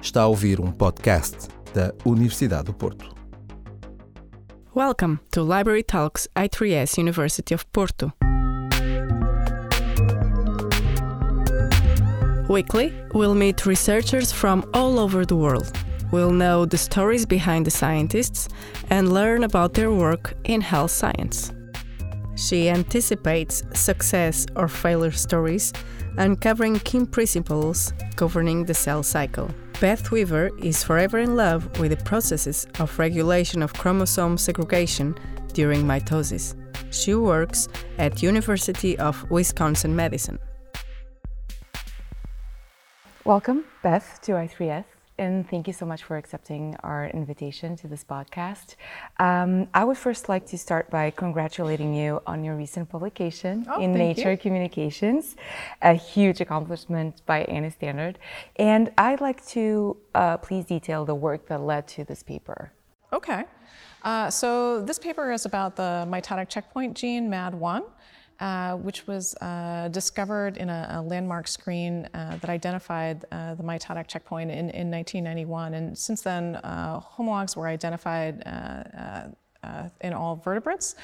Está a ouvir um podcast da Universidade do Porto. Welcome to Library Talks I3S University of Porto. Weekly, we'll meet researchers from all over the world. We'll know the stories behind the scientists and learn about their work in health science. She anticipates success or failure stories, uncovering key principles governing the cell cycle. Beth Weaver is forever in love with the processes of regulation of chromosome segregation during mitosis. She works at University of Wisconsin-Madison. Welcome, Beth, to I3S, and thank you so much for accepting our invitation to this podcast. Um, I would first like to start by congratulating you on your recent publication Oh, in Nature you. Communications, a huge accomplishment by any standard. And I'd like to uh, please detail the work that led to this paper. Okay. Uh, so this paper is about the mitotic checkpoint gene MAD1, uh, which was uh, discovered in a, a landmark screen uh, that identified uh, the mitotic checkpoint in, in 1991. And since then, uh, homologs were identified uh, in all vertebrates,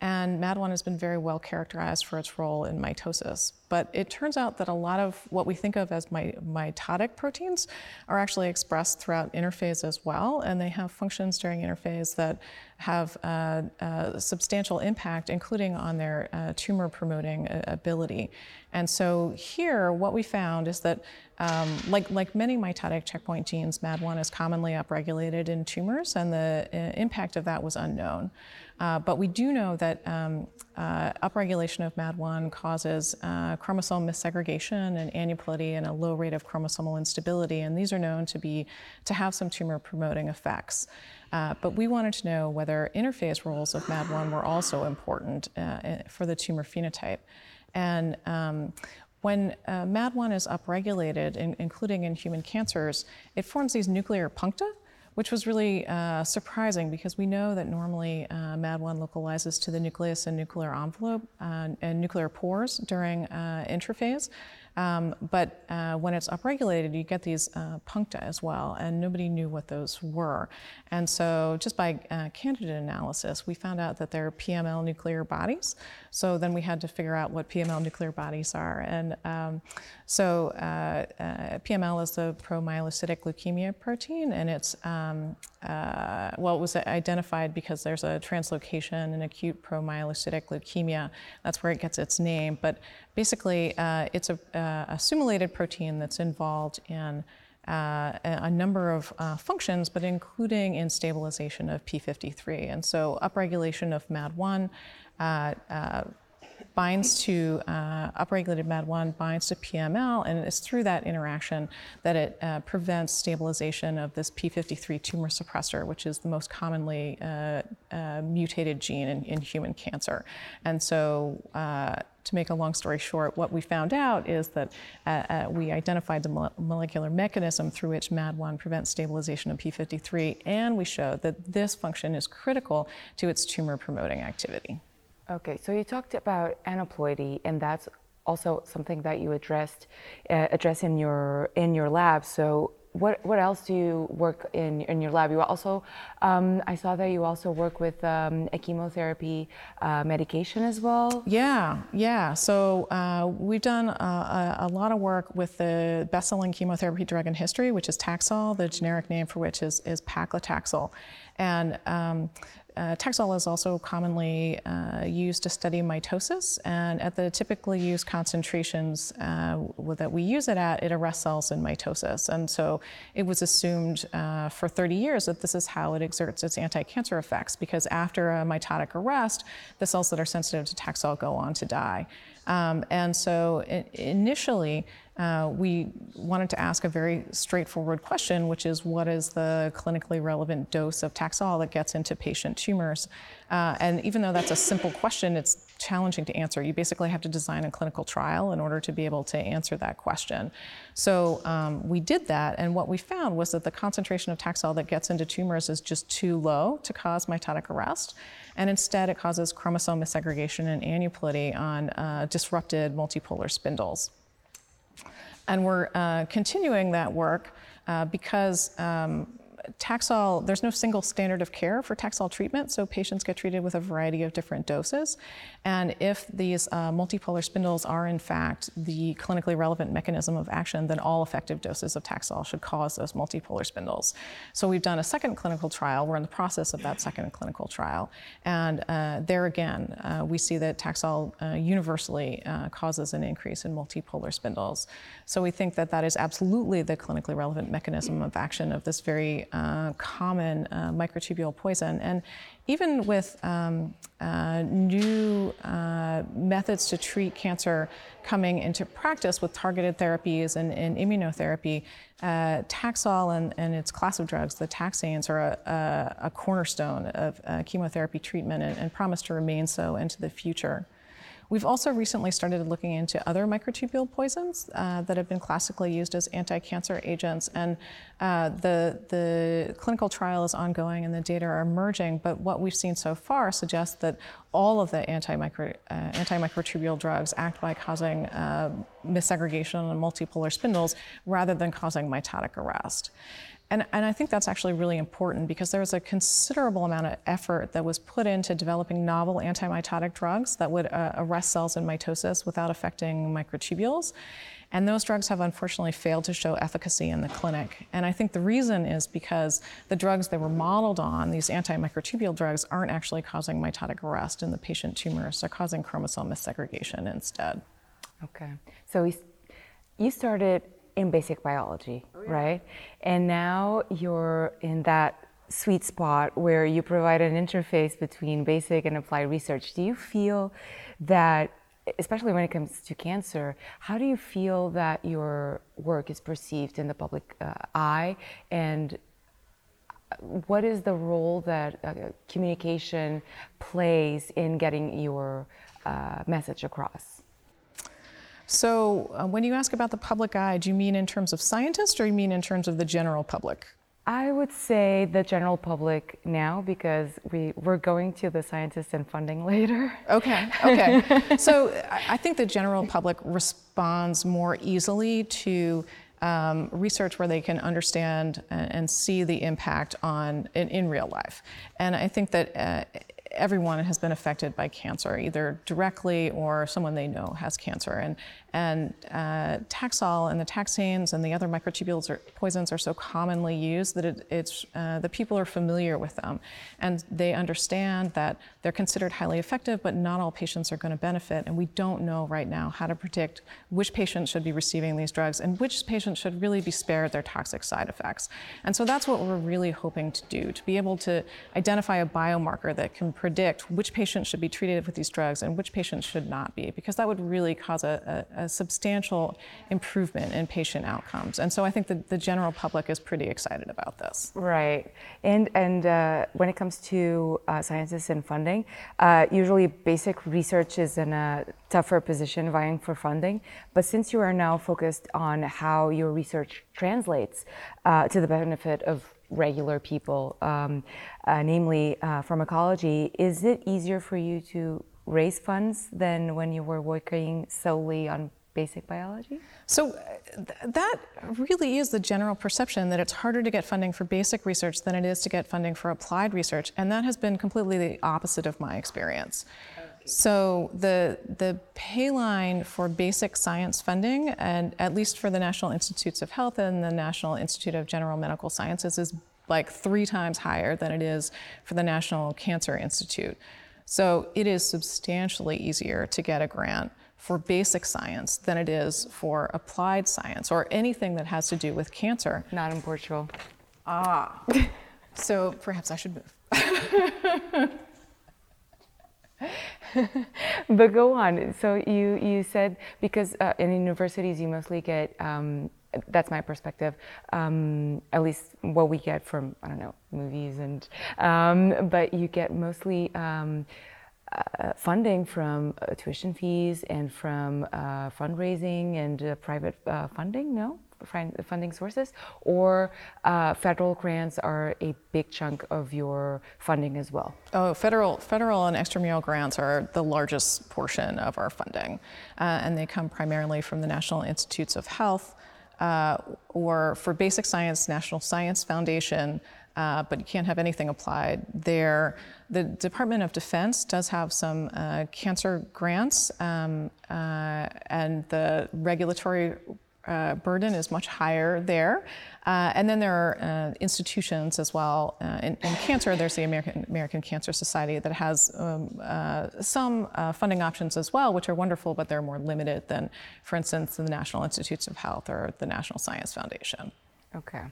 and MAD1 has been very well characterized for its role in mitosis. But it turns out that a lot of what we think of as my, mitotic proteins are actually expressed throughout interphase as well, and they have functions during interphase that have uh, substantial impact, including on their uh, tumor promoting uh, ability. And so here, what we found is that, um, like, like many mitotic checkpoint genes, MAD1 is commonly upregulated in tumors, and the uh, impact of that was unknown. Uh, but we do know that um, uh, upregulation of MAD1 causes uh, chromosome missegregation and aneuploidy and a low rate of chromosomal instability, and these are known to be to have some tumor promoting effects. Uh, but we wanted to know whether interphase roles of MAD1 were also important uh, for the tumor phenotype. And um, when uh, MAD1 is upregulated, in, including in human cancers, it forms these nuclear puncta, which was really uh, surprising because we know that normally uh, MAD1 localizes to the nucleus and nuclear envelope uh, and nuclear pores during uh, interphase. Um, but uh, when it's upregulated, you get these uh, puncta as well, and nobody knew what those were. And so, just by uh, candidate analysis, we found out that they're PML nuclear bodies. So then we had to figure out what PML nuclear bodies are. And um, so uh, uh, PML is the promyelocytic leukemia protein, and it's um, uh, well, it was identified because there's a translocation in acute promyelocytic leukemia. That's where it gets its name. But basically, uh, it's a, uh, a SUMOylated protein that's involved in uh, a number of uh, functions, but including in stabilization of p53. And so, upregulation of MAD1 uh, uh, binds to uh, upregulated MAD1 binds to PML, and it's through that interaction that it uh, prevents stabilization of this p53 tumor suppressor, which is the most commonly uh, uh, mutated gene in, in human cancer. And so. Uh, to make a long story short, what we found out is that uh, uh, we identified the mo- molecular mechanism through which MAD1 prevents stabilization of p53, and we showed that this function is critical to its tumor promoting activity. Okay, so you talked about aneuploidy, and that's also something that you addressed uh, address in your in your lab. So what what else do you work in in your lab? You also um, I saw that you also work with um, a chemotherapy uh, medication as well. Yeah, yeah. So uh, we've done uh, a, a lot of work with the best-selling chemotherapy drug in history, which is Taxol. The generic name for which is is paclitaxel, and um, uh, Taxol is also commonly uh, used to study mitosis, and at the typically used concentrations uh, that we use it at, it arrests cells in mitosis. And so it was assumed uh, for 30 years that this is how it exerts its anti-cancer effects, because after a mitotic arrest, the cells that are sensitive to Taxol go on to die. Um, and so initially, uh, we wanted to ask a very straightforward question, which is what is the clinically relevant dose of Taxol that gets into patient tumors? Uh, and even though that's a simple question, it's challenging to answer. You basically have to design a clinical trial in order to be able to answer that question. So um, we did that, and what we found was that the concentration of Taxol that gets into tumors is just too low to cause mitotic arrest, and instead it causes chromosome missegregation and aneuploidy on uh, disrupted multipolar spindles. And we're uh, continuing that work uh, because um, Taxol, there's no single standard of care for Taxol treatment, so patients get treated with a variety of different doses. And if these uh, multipolar spindles are in fact the clinically relevant mechanism of action, then all effective doses of Taxol should cause those multipolar spindles. So we've done a second clinical trial. We're in the process of that second clinical trial. And uh, there again, uh, we see that Taxol uh, universally uh, causes an increase in multipolar spindles. So we think that that is absolutely the clinically relevant mechanism of action of this very uh, common uh, microtubule poison. And even with um, uh, new uh, methods to treat cancer coming into practice with targeted therapies and, and immunotherapy, uh, Taxol and, and, its class of drugs, the taxanes, are a, a, a cornerstone of uh, chemotherapy treatment and, and promise to remain so into the future. We've also recently started looking into other microtubule poisons uh, that have been classically used as anti-cancer agents, and uh, the the clinical trial is ongoing and the data are emerging. But what we've seen so far suggests that all of the anti-micro, uh, anti-microtubule drugs act by causing uh, missegregation and multipolar spindles rather than causing mitotic arrest. And, and I think that's actually really important because there was a considerable amount of effort that was put into developing novel antimitotic drugs that would uh, arrest cells in mitosis without affecting microtubules. And those drugs have unfortunately failed to show efficacy in the clinic. And I think the reason is because the drugs they were modeled on, these anti-microtubule drugs, aren't actually causing mitotic arrest in the patient tumors. They're causing chromosome missegregation instead. Okay. So you started in basic biology, oh, yeah. right? And now you're in that sweet spot where you provide an interface between basic and applied research. Do you feel that, especially when it comes to cancer, how do you feel that your work is perceived in the public uh, eye? And what is the role that uh, communication plays in getting your uh, message across? So, uh, when you ask about the public eye, do you mean in terms of scientists or you mean in terms of the general public? I would say the general public now because we, we're going to the scientists and funding later. Okay, okay. so I think the general public responds more easily to um, research where they can understand and, and see the impact on in, in, real life. And I think that uh, everyone has been affected by cancer, either directly or someone they know has cancer. And, and uh, Taxol and the taxanes and the other microtubules or poisons are so commonly used that it, it's, uh, the people are familiar with them. And they understand that they're considered highly effective, but not all patients are going to benefit. And we don't know right now how to predict which patients should be receiving these drugs and which patients should really be spared their toxic side effects. And so that's what we're really hoping to do, to be able to identify a biomarker that can predict which patients should be treated with these drugs and which patients should not be, because that would really cause a, a, substantial improvement in patient outcomes. And so I think the, the general public is pretty excited about this. Right. And, and uh, when it comes to uh, scientists and funding, uh, usually basic research is in a tougher position vying for funding. But since you are now focused on how your research translates uh, to the benefit of regular people, um, uh, namely uh, pharmacology, is it easier for you to raise funds than when you were working solely on basic biology? So uh, th- that really is the general perception that it's harder to get funding for basic research than it is to get funding for applied research, and that has been completely the opposite of my experience. So the the pay line for basic science funding, and at least for the National Institutes of Health and the National Institute of General Medical Sciences, is like three times higher than it is for the National Cancer Institute. So it is substantially easier to get a grant for basic science than it is for applied science or anything that has to do with cancer. Not in Portugal. Ah. so perhaps I should move. but go on. So you, you said because uh, in universities you mostly get, um, that's my perspective, um, at least what we get from, I don't know, movies and, um, but you get mostly um, uh, funding from uh, tuition fees and from uh, fundraising and uh, private uh, funding, no? funding sources, or uh, federal grants are a big chunk of your funding as well? Oh, federal, federal and extramural grants are the largest portion of our funding, uh, and they come primarily from the National Institutes of Health, uh, or for basic science, National Science Foundation, uh, but you can't have anything applied there. The Department of Defense does have some uh, cancer grants, um, uh, and the regulatory uh, burden is much higher there. Uh, and then there are uh, institutions as well. In, in, cancer, there's the American, American Cancer Society that has um, some funding options as well, which are wonderful, but they're more limited than, for instance, the National Institutes of Health or the National Science Foundation. Okay.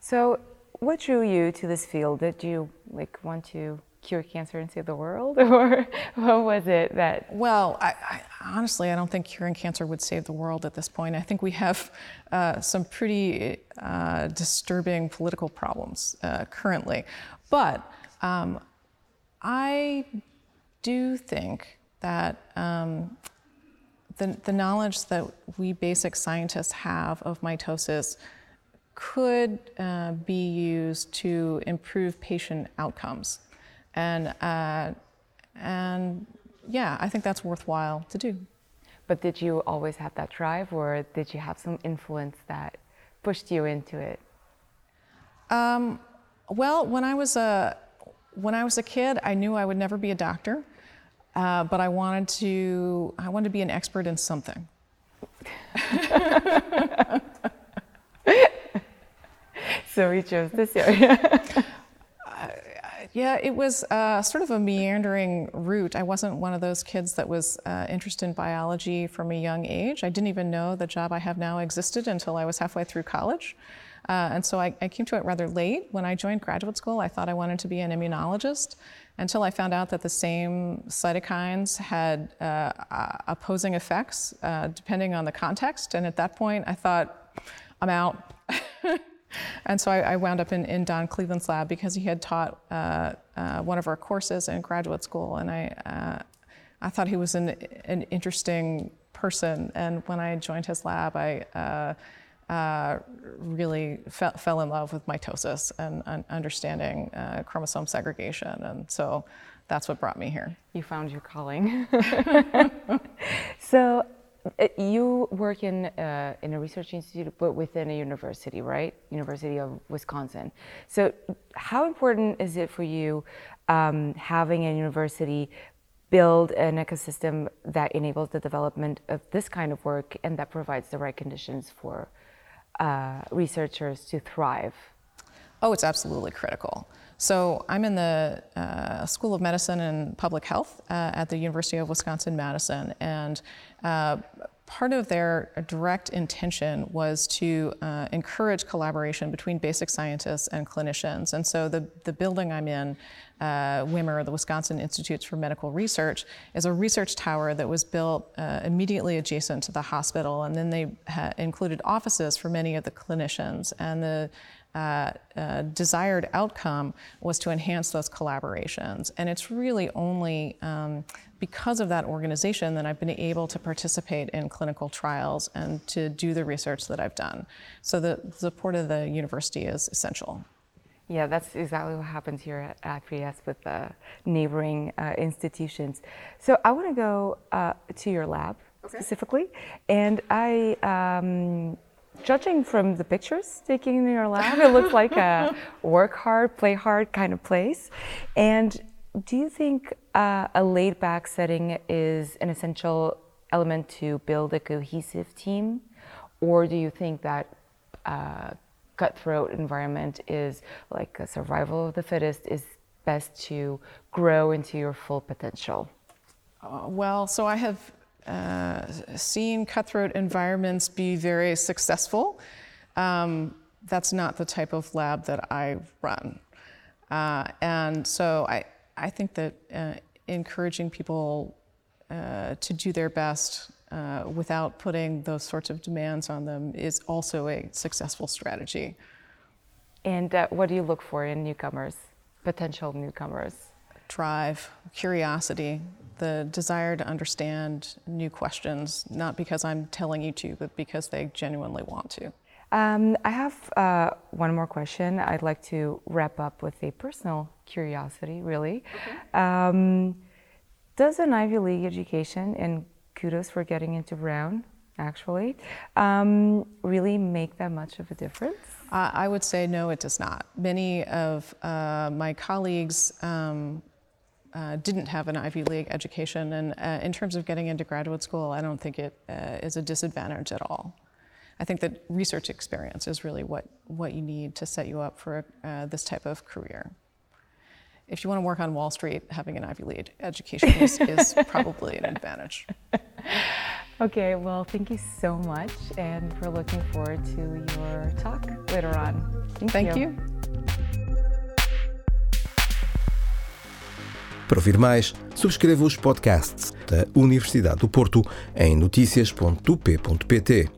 So what drew you to this field? Did you like want to cure cancer and save the world, or what was it that? Well, I, I, honestly, I don't think curing cancer would save the world at this point. I think we have uh, some pretty uh, disturbing political problems uh, currently, but um, I do think that. Um, the, the knowledge that we basic scientists have of mitosis could uh, be used to improve patient outcomes. And, uh, and yeah, I think that's worthwhile to do. But did you always have that drive, or did you have some influence that pushed you into it? Um, well, when I was a when I was a kid, I knew I would never be a doctor, uh, but I wanted to I wanted to be an expert in something. so we chose this area. Yeah, it was uh, sort of a meandering route. I wasn't one of those kids that was uh, interested in biology from a young age. I didn't even know the job I have now existed until I was halfway through college. Uh, and so I, I, came to it rather late. When I joined graduate school, I thought I wanted to be an immunologist until I found out that the same cytokines had uh, opposing effects uh, depending on the context. And at that point, I thought, I'm out. And so I, I, wound up in, in Don Cleveland's lab because he had taught uh, uh, one of our courses in graduate school, and I, uh, I thought he was an, an interesting person. And when I joined his lab, I uh, uh, really fe- fell in love with mitosis and, understanding uh, chromosome segregation. And so that's what brought me here. You found your calling. so you work in uh, in a research institute, but within a university, right? University of Wisconsin. So, how important is it for you um, having a university build an ecosystem that enables the development of this kind of work and that provides the right conditions for uh, researchers to thrive? Oh, it's absolutely critical. So I'm in the uh, School of Medicine and Public Health uh, at the University of Wisconsin-Madison, and uh, part of their direct intention was to uh, encourage collaboration between basic scientists and clinicians. And so the, the building I'm in, uh, WIMR, the Wisconsin Institutes for Medical Research, is a research tower that was built uh, immediately adjacent to the hospital. And then they included offices for many of the clinicians. And the uh, uh, desired outcome was to enhance those collaborations. And it's really only um, because of that organization that I've been able to participate in clinical trials and to do the research that I've done. So the support of the university is essential. Yeah, that's exactly what happens here at IPS with the neighboring uh, institutions. So I want to go uh, to your lab okay. specifically, and I um, judging from the pictures taken in your lab, it looks like a work hard, play hard kind of place. And do you think uh, a laid back setting is an essential element to build a cohesive team? Or do you think that uh, cutthroat environment is like a survival of the fittest is best to grow into your full potential? Uh, well, so I have uh, seen cutthroat environments be very successful. Um, that's not the type of lab that I run. Uh, and so I, I think that uh, encouraging people uh, to do their best uh, without putting those sorts of demands on them is also a successful strategy. And uh, what do you look for in newcomers, potential newcomers? Drive, curiosity, the desire to understand new questions, not because I'm telling you to, but because they genuinely want to. Um, I have uh, one more question. I'd like to wrap up with a personal curiosity, really. Um, does an Ivy League education, and kudos for getting into Brown, actually, um, really make that much of a difference? I would say no, it does not. Many of uh, my colleagues um, uh, didn't have an Ivy League education, and uh, in terms of getting into graduate school, I don't think it uh, is a disadvantage at all. I think that research experience is really what, what you need to set you up for uh, this type of career. If you want to work on Wall Street, having an Ivy League education is, is probably an advantage. Okay, well, thank you so much, and we're looking forward to your talk later on. Thank, Thank you. Para ouvir mais, subscreva os podcasts da Universidade do Porto em notícias.up.pt.